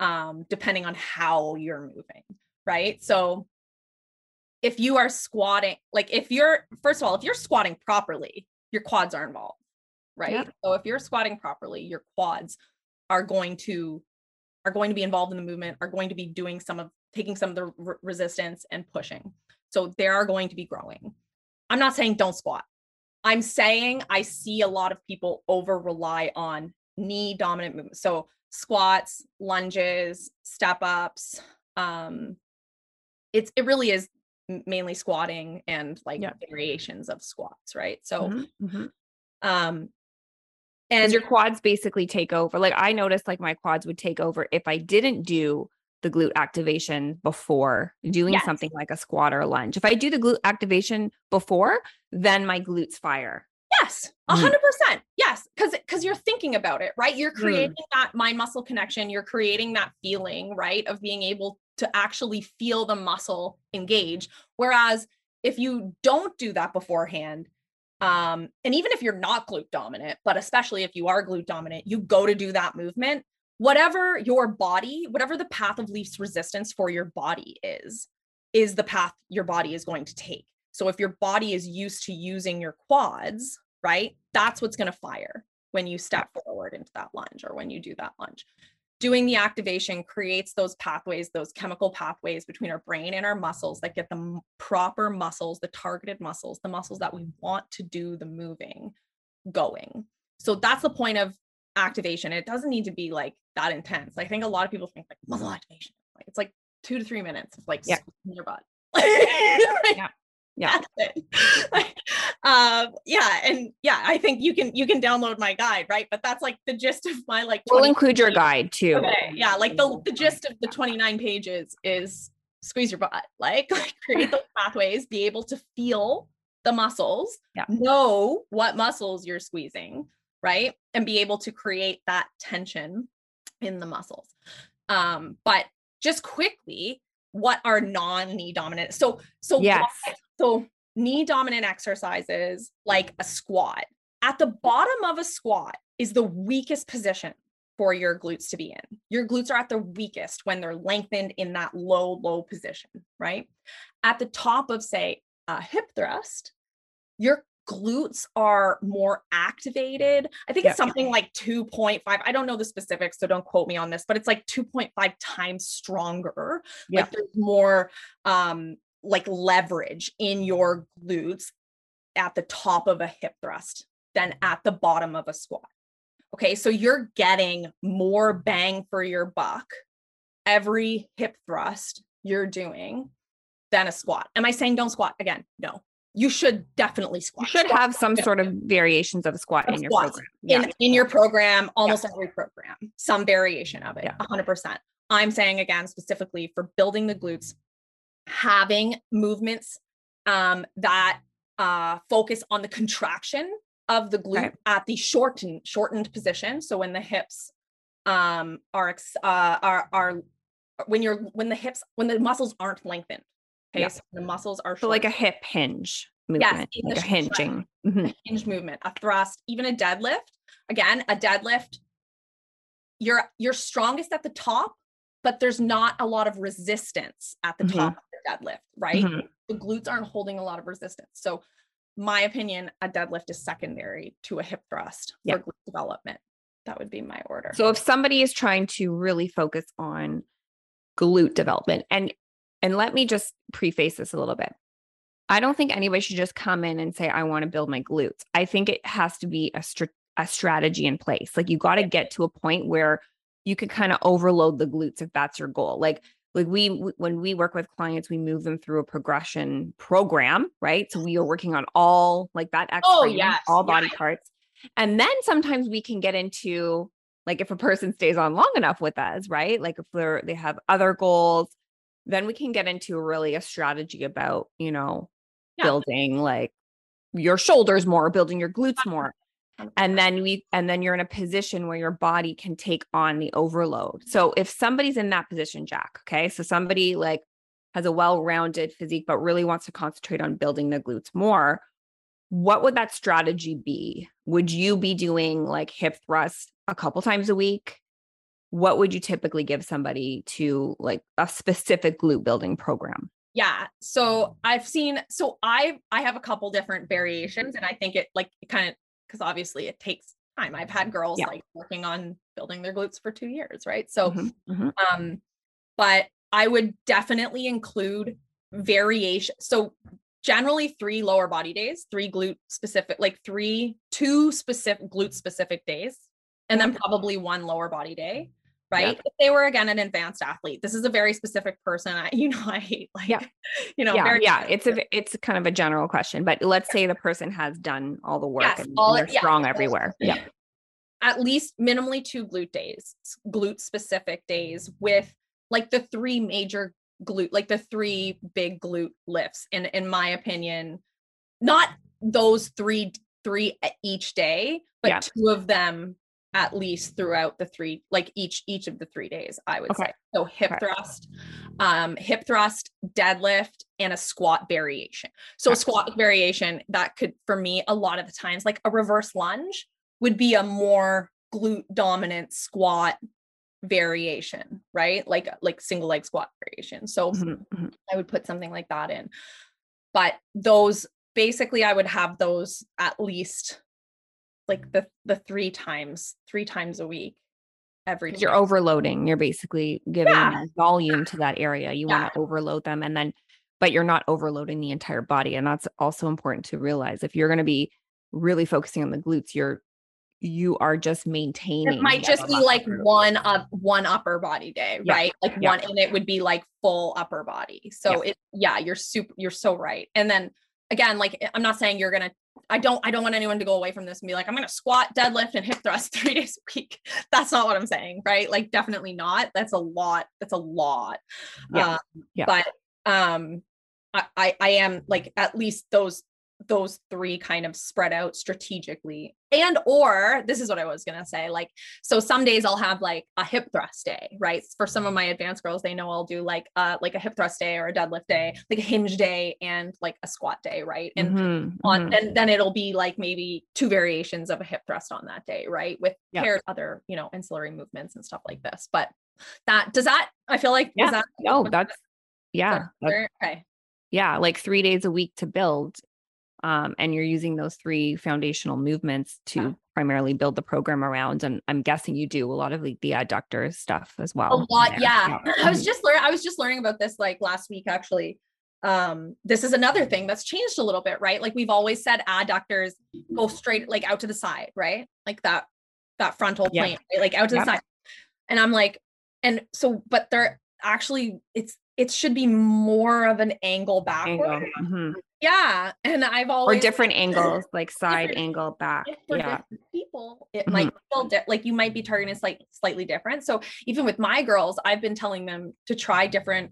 um, depending on how you're moving, right? So if you are squatting, like if you're, first of all, if you're squatting properly, your quads are involved, right? Yep. So if you're squatting properly, your quads are going to are going to be involved in the movement, are going to be doing some of taking some of the re- resistance and pushing. So they are going to be growing. I'm not saying don't squat. I'm saying I see a lot of people over rely on knee dominant movement. So squats, lunges, step ups. Um, it's it really is mainly squatting and like yeah. variations of squats, right? So, mm-hmm. Mm-hmm. um, and your quads basically take over. Like I noticed, like my quads would take over if I didn't do the glute activation before doing yes. something like a squat or a lunge. If I do the glute activation before, then my glutes fire. Yes, a mm. hundred percent. Yes, because because you're thinking about it, right? You're mm. creating mm. that mind muscle connection. You're creating that feeling, right, of being able to actually feel the muscle engage. Whereas if you don't do that beforehand, um, and even if you're not glute dominant, but especially if you are glute dominant, you go to do that movement, whatever your body, whatever the path of least resistance for your body is, is the path your body is going to take. So if your body is used to using your quads, right, that's what's going to fire when you step forward into that lunge or when you do that lunge doing the activation creates those pathways, those chemical pathways between our brain and our muscles that get the proper muscles, the targeted muscles, the muscles that we want to do the moving going. So that's the point of activation. It doesn't need to be like that intense. I think a lot of people think like muscle activation. Like it's like two to three minutes of like yeah. your butt. <laughs> yeah yeah <laughs> like, um yeah and yeah i think you can you can download my guide right but that's like the gist of my like we'll include your guide too okay yeah like the, the gist of the 29 pages is squeeze your butt like, <laughs> like create those pathways be able to feel the muscles yeah. know what muscles you're squeezing right and be able to create that tension in the muscles um but just quickly what are non-knee dominant so so yes. So, knee dominant exercises like a squat. At the bottom of a squat is the weakest position for your glutes to be in. Your glutes are at their weakest when they're lengthened in that low, low position, right? At the top of, say, a hip thrust, your glutes are more activated. I think it's something like 2.5. I don't know the specifics, so don't quote me on this, but it's like 2.5 times stronger. Like there's more um like leverage in your glutes at the top of a hip thrust than at the bottom of a squat. Okay, so you're getting more bang for your buck every hip thrust you're doing than a squat. Am I saying don't squat again? No. You should definitely squat. You should have some sort of variations of squat of in your program. Yeah. In, in your program, almost yeah. every program, some variation of it, yeah. 100%. I'm saying again, specifically for building the glutes, having movements um, that uh, focus on the contraction of the glute at the shortened shortened position. So when the hips um, are uh, are are when you're when the hips when the muscles aren't lengthened. Okay, yeah. so the muscles are so like a hip hinge movement, yes, like a hinging, mm-hmm. a hinge movement, a thrust, even a deadlift. Again, a deadlift. You're you're strongest at the top, but there's not a lot of resistance at the mm-hmm. top of the deadlift, right? Mm-hmm. The glutes aren't holding a lot of resistance. So, my opinion, a deadlift is secondary to a hip thrust yeah. for glute development. That would be my order. So, if somebody is trying to really focus on glute development, and and let me just preface this a little bit. I don't think anybody should just come in and say, I want to build my glutes. I think it has to be a, str- a strategy in place. Like you got to get to a point where you can kind of overload the glutes if that's your goal. Like like we when we work with clients we move them through a progression program right so we are mm-hmm. working on all like that X oh yeah all body yeah. parts and then sometimes we can get into like if a person stays on long enough with us right like if they're they have other goals then we can get into really a strategy about you know yeah. building like your shoulders more building your glutes more and then we and then you're in a position where your body can take on the overload so if somebody's in that position Jac okay so somebody like has a well-rounded physique but really wants to concentrate on building the glutes more what would that strategy be? Would you be doing like hip thrust a couple times a week? What would you typically give somebody to like a specific glute building program? Yeah. So I've seen so I I have a couple different variations and I think it like kind of because obviously it takes time. I've had girls yeah. like working on building their glutes for 2 years, right? So mm-hmm. Mm-hmm. um but I would definitely include variation. So generally three lower body days, three glute specific, like three, two specific glute specific days, and then probably one lower body day. Right. If they were again an advanced athlete, this is a very specific person. I, <laughs> you know, I hate like, yeah. <laughs> you know, yeah, yeah. <laughs> It's a, it's kind of a general question, but let's yeah. say the person has done all the work yes, and, all, they're strong everywhere. Yeah. At least minimally two glute days, glute specific days with like the three major glute, like the three big glute lifts. In in my opinion, not those three three eh, each day, but two of them at least throughout the three like each each of the three days i would okay. say so hip okay. thrust um hip thrust deadlift and a squat variation so a squat variation that could for me a lot of the times like a reverse lunge would be a more glute dominant squat variation, right? Like like single leg squat variation. So mm-hmm, mm-hmm. I would put something like that in. But those basically I would have those at least like the the three times, three times a week every You're overloading. You're basically giving yeah. volume to that area. You yeah. want to overload them and then but you're not overloading the entire body and that's also important to realize if you're going to be really focusing on the glutes you're you are just maintaining. It might just be like one up one upper body day, yeah. right? Like one and it would be like full upper body. So it yeah, you're super you're so right. And then again, like I'm not saying you're gonna I don't I don't want anyone to go away from this and be like, I'm gonna squat, deadlift, and hip thrust <laughs> three days a week. That's not what I'm saying, right? Like definitely not. That's a lot. That's a lot. Yeah. Um, yeah. But um I, I I am like at least those those three kind of spread out strategically and or this is what i was going to say like so some days i'll have like a hip thrust day right? For some of my advanced girls they know i'll do like uh like a hip thrust day or a deadlift day like a hinge day and like a squat day right? And mm-hmm, on mm-hmm. and then it'll be like maybe two variations of a hip thrust on that day right? With yep. paired other you know ancillary movements and stuff like this but that does that i feel like yeah. that no that's yeah that's, okay. Yeah like three days a week to build um, and you're using those three foundational movements to yeah. primarily build the program around and i'm guessing you do a lot of like the adductor stuff as well a lot yeah. yeah <laughs> i was just learning i was just learning about this like last week actually um this is another thing that's changed a little bit right like we've always said adductors go straight like out to the side right like that that frontal plane right? like out to the side and i'm like and so but they're actually it's it should be more of an angle backward. Angle. Mm-hmm. Yeah. And I've always or different angles, like side angle back. yeah. people, it mm-hmm. might feel di- like you might be targeting slightly slightly different. So even with my girls, I've been telling them to try different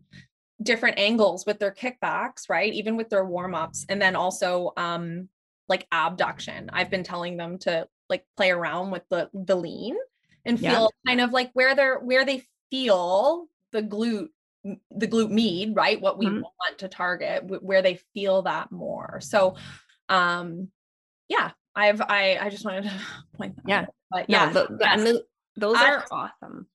different angles with their kickbacks, right? Even with their warm-ups. And then also um like abduction. I've been telling them to like play around with the the lean and feel yeah. kind of like where they're where they feel the glute the glute med, right? What we mm-hmm. want to target, where they feel that more. So, um, yeah, I've I I just wanted to <laughs> point that. Yeah, out. but yeah, the, the, and the, those I, are awesome.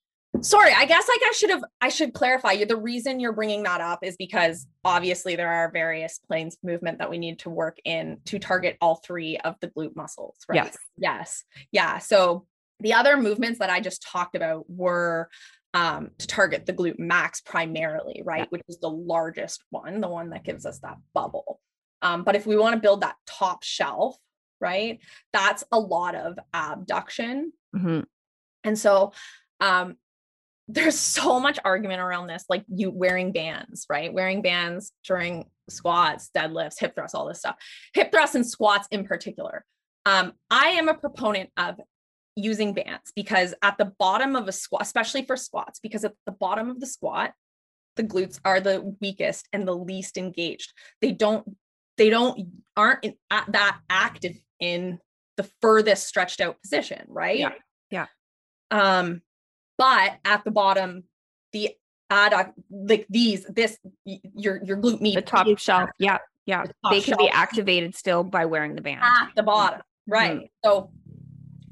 Sorry, I guess like I should have I should clarify. you. The reason you're bringing that up is because obviously there are various planes movement that we need to work in to target all three of the glute muscles, right? Yes. Yes. Yeah. So the other movements that I just talked about were um, to target the glute max primarily, right? Yeah. Which is the largest one, the one that gives us that bubble. Um, but if we want to build that top shelf, right, that's a lot of abduction. Mm-hmm. And so um, there's <laughs> so much argument around this, like you wearing bands, right? Wearing bands during squats, deadlifts, hip thrusts, all this stuff. Hip thrusts and squats in particular. Um, I am a proponent of using bands because at the bottom of a squat, especially for squats, because at the bottom of the squat, the glutes are the weakest and the least engaged. They don't, they don't, aren't in, that active in the furthest stretched out position, right? Yeah. Yeah. Um, but at the bottom, the adduct, like these, this, your your glute med, the top shelf, yeah, Yeah. the They can be activated still by wearing the band. at the bottom right Mhm. so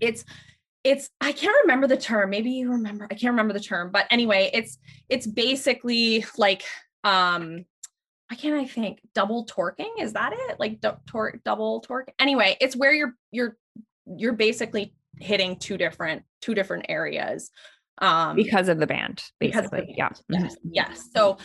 it's it's i can't remember the term maybe you remember i can't remember the term but anyway it's it's basically like um why can't i think double torquing is that it like du- tor- double torque anyway it's where you're you're you're basically hitting two different two different areas um because of the band, because of the basically. Yeah. Mhm. yes yes so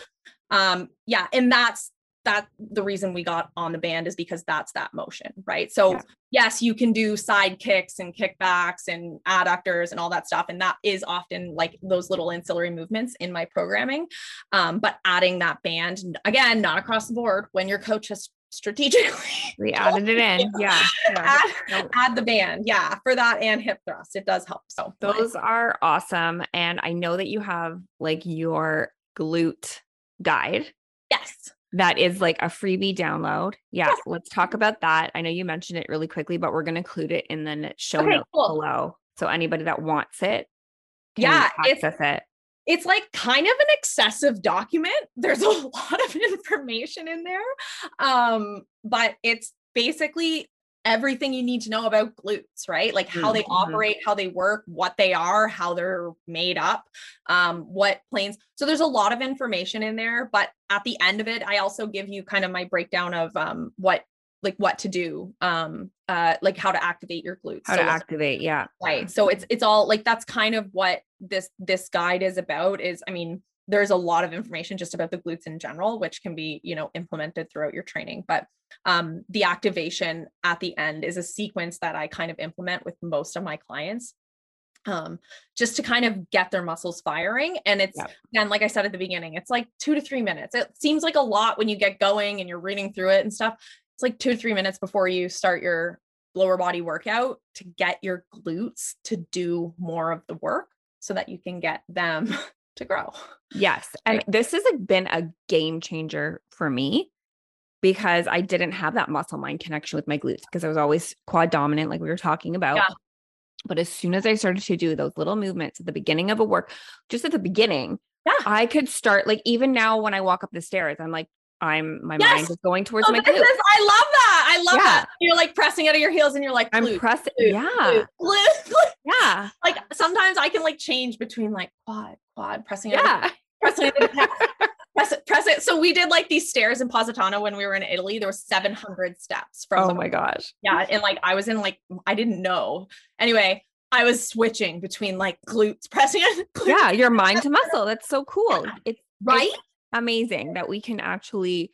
um yeah and that's that the reason we got on the band is because that's that motion right so Yeah. yes you can do side kicks and kickbacks and adductors and all that stuff and that is often like those little ancillary movements in my programming um but adding that band again not across the board when your coach has strategically <laughs> We added it in. Yeah. <laughs> yeah. add, add the band yeah for that and hip thrust it does help so Those are awesome. And I know that you have like your glute guide yes that is like a freebie download. Yeah. Yes. Let's talk about that. I know you mentioned it really quickly, but we're going to include it in the show Okay, notes cool. below. So anybody that wants it, can Yeah, it's- access it. it's like kind of an excessive document. There's <laughs> a lot of information in there. Um, but it's basically everything you need to know about glutes, right? Like how they Mhm. operate, how they work, what they are, how they're made up, um, what planes. So there's a lot of information in there, but at the end of it, I also give you kind of my breakdown of um what like what to do, um, uh, like how to activate your glutes. How So to activate. Yeah. right so it's it's all like that's kind of what this this guide is about is i mean there's a lot of information just about the glutes in general which can be you know implemented throughout your training. But um the activation at the end is a sequence that i kind of implement with most of my clients um just to kind of get their muscles firing. And it's Yeah. again like i said at the beginning it's like two to three minutes. It seems like a lot when you get going and you're reading through it and stuff. It's like two to three minutes before you start your lower body workout to get your glutes to do more of the work so that you can get them <laughs> to grow. Yes. <laughs> And Right. this has been a game changer for me because I didn't have that muscle mind connection with my glutes because I was always quad dominant, like we were talking about. Yeah. But as soon as I started to do those little movements at the beginning of a work, just at the beginning, Yeah. I could start like even now when I walk up the stairs, I'm like, I'm my Yes. mind is going towards Oh, my glutes. I love that. I love Yeah. that. You're like pressing out of your heels and you're like, I'm pressing. glute, Yeah. glute. Yeah. Like sometimes I can like change between like quad, quad, pressing out, of Yeah. <laughs> the- pressing out of press it, press it. So we did like these stairs in Positano when we were in Italy. There was 700 steps from Oh the my gosh. yeah and like i was in like i didn't know anyway i was switching between like glutes pressing <laughs> glutes, Yeah. Your mind to <laughs> muscle. That's so cool. Yeah. It's right amazing that we can actually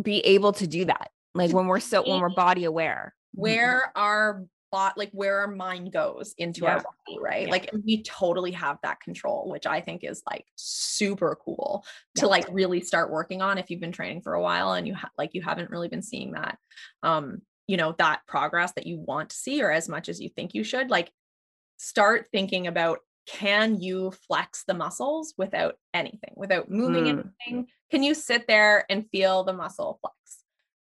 be able to do that. Like when we're so when we're body aware. where our bot like where our mind goes into our body right Yeah. like we totally have that control which i think is like super cool to like really start working on if you've been training for a while and you ha- like you haven't really been seeing that um you know that progress that you want to see or as much as you think you should like start thinking about can you flex the muscles without anything without moving Mm. anything can you sit there and feel the muscle flex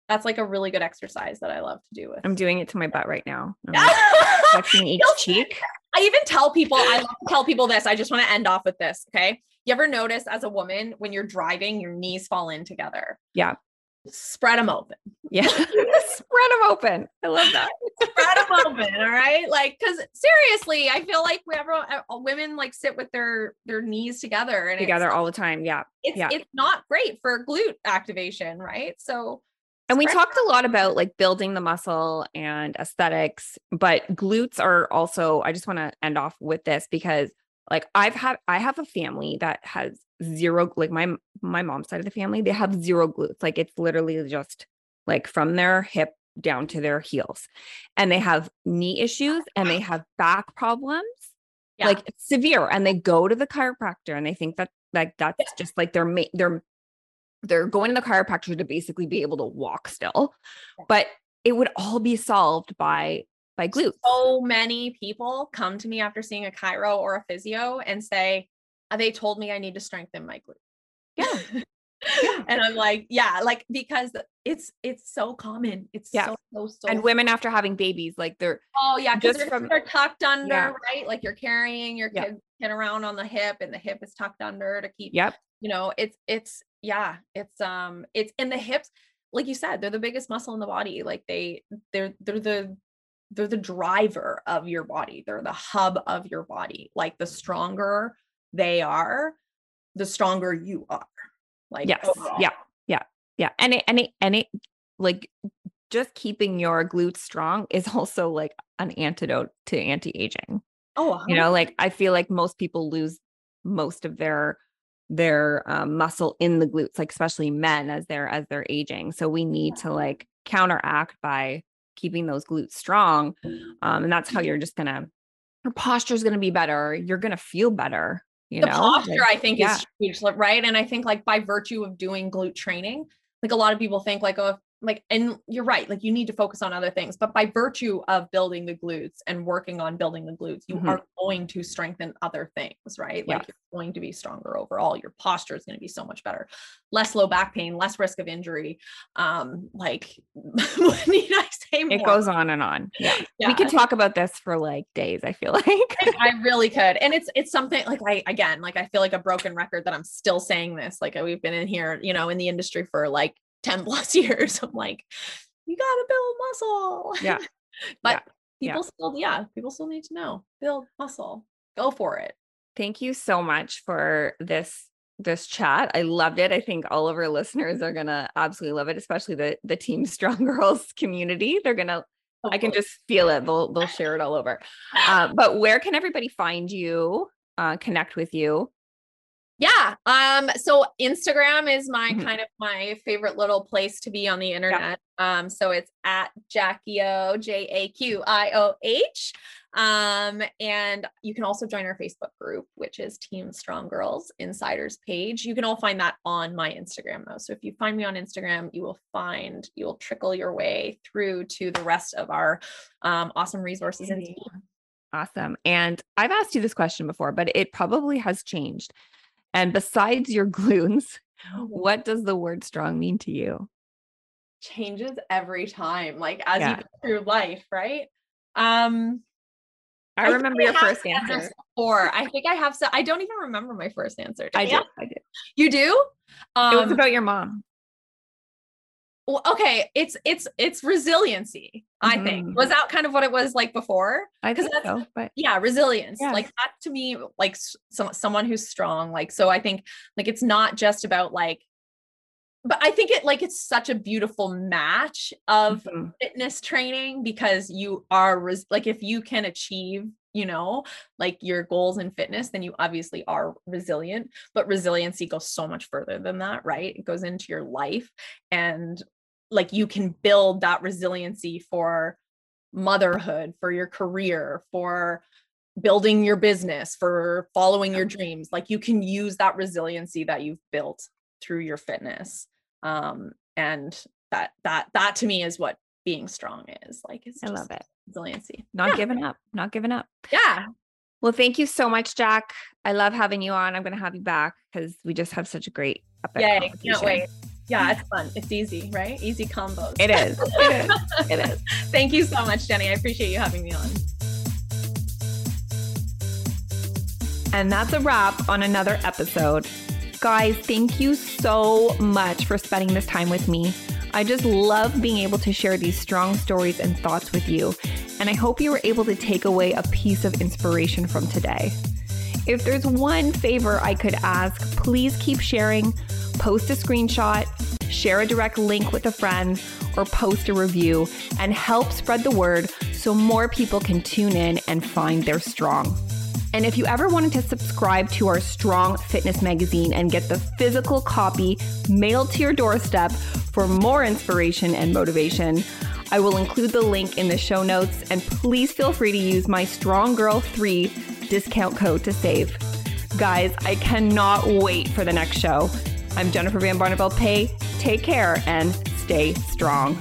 that's like a really good exercise that i love to do with I'm doing it to my butt right now. <laughs> I'm flexing each cheek. I even tell people, I love to tell people this. I just want to end off with this. Okay. You ever notice as a woman, when you're driving, your knees fall in together? Yeah. Spread them open. Yeah. <laughs> Spread them open. I love that. Spread them open. All right. Like, cause seriously, I feel like we ever, uh, women like sit with their, their knees together and Together all the time. Yeah. it's, yeah. it's not great for glute activation. Right. So, And we talked a lot about like building the muscle and aesthetics, but glutes are also, I just want to end off with this because like I've had, I have a family that has zero, like my, my mom's side of the family, they have zero glutes. Like it's literally just like from their hip down to their heels and they have knee issues and they have back problems Yeah. like severe and they go to the chiropractor and they think that like that's just like they're ma- they're they're going to the chiropractor to basically be able to walk still Yeah. but it would all be solved by by glutes so many people come to me after seeing a chiro or a physio and say, "Uh, they told me I need to strengthen my glute. Yeah. <laughs> and I'm like, yeah, like because it's it's so common. It's Yeah. so so so and women after having babies like they're Oh yeah, because they're, from- they're tucked under, Yeah. right? Like you're carrying your Yeah. kid, kid around on the hip, and the hip is tucked under to keep yep you know it's it's yeah it's um it's in the hips like you said, they're the biggest muscle in the body. Like they they're they're the they're the driver of your body. They're the hub of your body. Like the stronger they are, the stronger you are. Like yes. Overall. Yeah. Yeah. Yeah. And it and it and it like just keeping your glutes strong is <laughs> also like an antidote to anti-aging. Oh, you know, like I feel like most people lose most of their their um, muscle in the glutes, like especially men as they're as they're aging. So we need to like counteract by keeping those glutes strong, um, and that's how you're just gonna your posture is gonna be better. You're gonna feel better. You the know, posture like, I think yeah. is huge, right? And I think like by virtue of doing glute training, like a lot of people think like, oh, like and you're right like you need to focus on other things but by virtue of building the glutes and working on building the glutes you mm-hmm. are going to strengthen other things right like you're going to be stronger overall your posture is going to be so much better less low back pain less risk of injury um like <laughs> need i say more? it goes on and on yeah. yeah. we could talk about this for like days i feel <laughs> like I, I really could and it's it's something like i again like i feel like a broken record that i'm still saying this like we've been in here you know in the industry for like 10 <laughs> plus years. I'm like, you gotta build muscle. Yeah. <laughs> but yeah. people yeah. still, yeah, people still need to know build muscle. Go for it. Thank you so much for this this chat. I loved it. I think all of our listeners are gonna absolutely love it, especially the the Team Strong <laughs> Girls community. They're gonna I can just feel it. They'll they'll share it all over. Uh, but where can everybody find you? Uh, connect with you yeah um so instagram is my mm-hmm. kind of my favorite little place to be on the internet yeah. um so it's at jaqioh j-a-q-i-o-h um and you can also join our facebook group which is team strong girls insiders page you can all find that on my instagram though so if you find me on instagram you will find you will trickle your way through to the rest of our um, awesome resources and team Awesome. And I've asked you this question before, but it probably has changed. And besides your <laughs> glutes, oh. what does the word strong mean to you? Changes every time, like as yeah. you go through life, right? Um I, I remember your first answer. Before. I think I have so I don't even remember my first answer. I do. I do. You do? Um, it was um, about your mom well, okay, it's it's it's resiliency. I mm-hmm. think was that kind of what it was like before. I think that's, so, but yeah, resilience. Yeah. Like that to me, like some someone who's strong. Like so, I think like it's not just about like, but I think it like it's such a beautiful match of mm-hmm. fitness training because you are res- like if you can achieve you know like your goals in fitness then you obviously are resilient but resiliency goes so much further than that right it goes into your life and like you can build that resiliency for motherhood for your career for building your business for following your dreams. Like you can use that resiliency that you've built through your fitness. Um and that that that to me is what being strong is. Like it's i love it. resiliency. Not yeah. giving up. Not giving up. Yeah. Well thank you so much Jac. I love having you on. I'm going to have you back because we just have such a great yeah can't wait yeah, it's fun. It's easy, right? Easy combos. It is. <laughs> It is. It is. Thank you so much, Jenny. I appreciate you having me on. And that's a wrap on another episode. Guys, thank you so much for spending this time with me. I just love being able to share these strong stories and thoughts with you. And I hope you were able to take away a piece of inspiration from today. If there's one favor I could ask, please keep sharing, post a screenshot, share a direct link with a friend, or post a review and help spread the word so more people can tune in and find their strong. And if you ever wanted to subscribe to our Strong Fitness magazine and get the physical copy mailed to your doorstep for more inspiration and motivation, I will include the link in the show notes. And please feel free to use my Strong Girl 3 discount code to save. Guys, I cannot wait for the next show. I'm Jennifer Van Barneveld Pay. Take care and stay strong.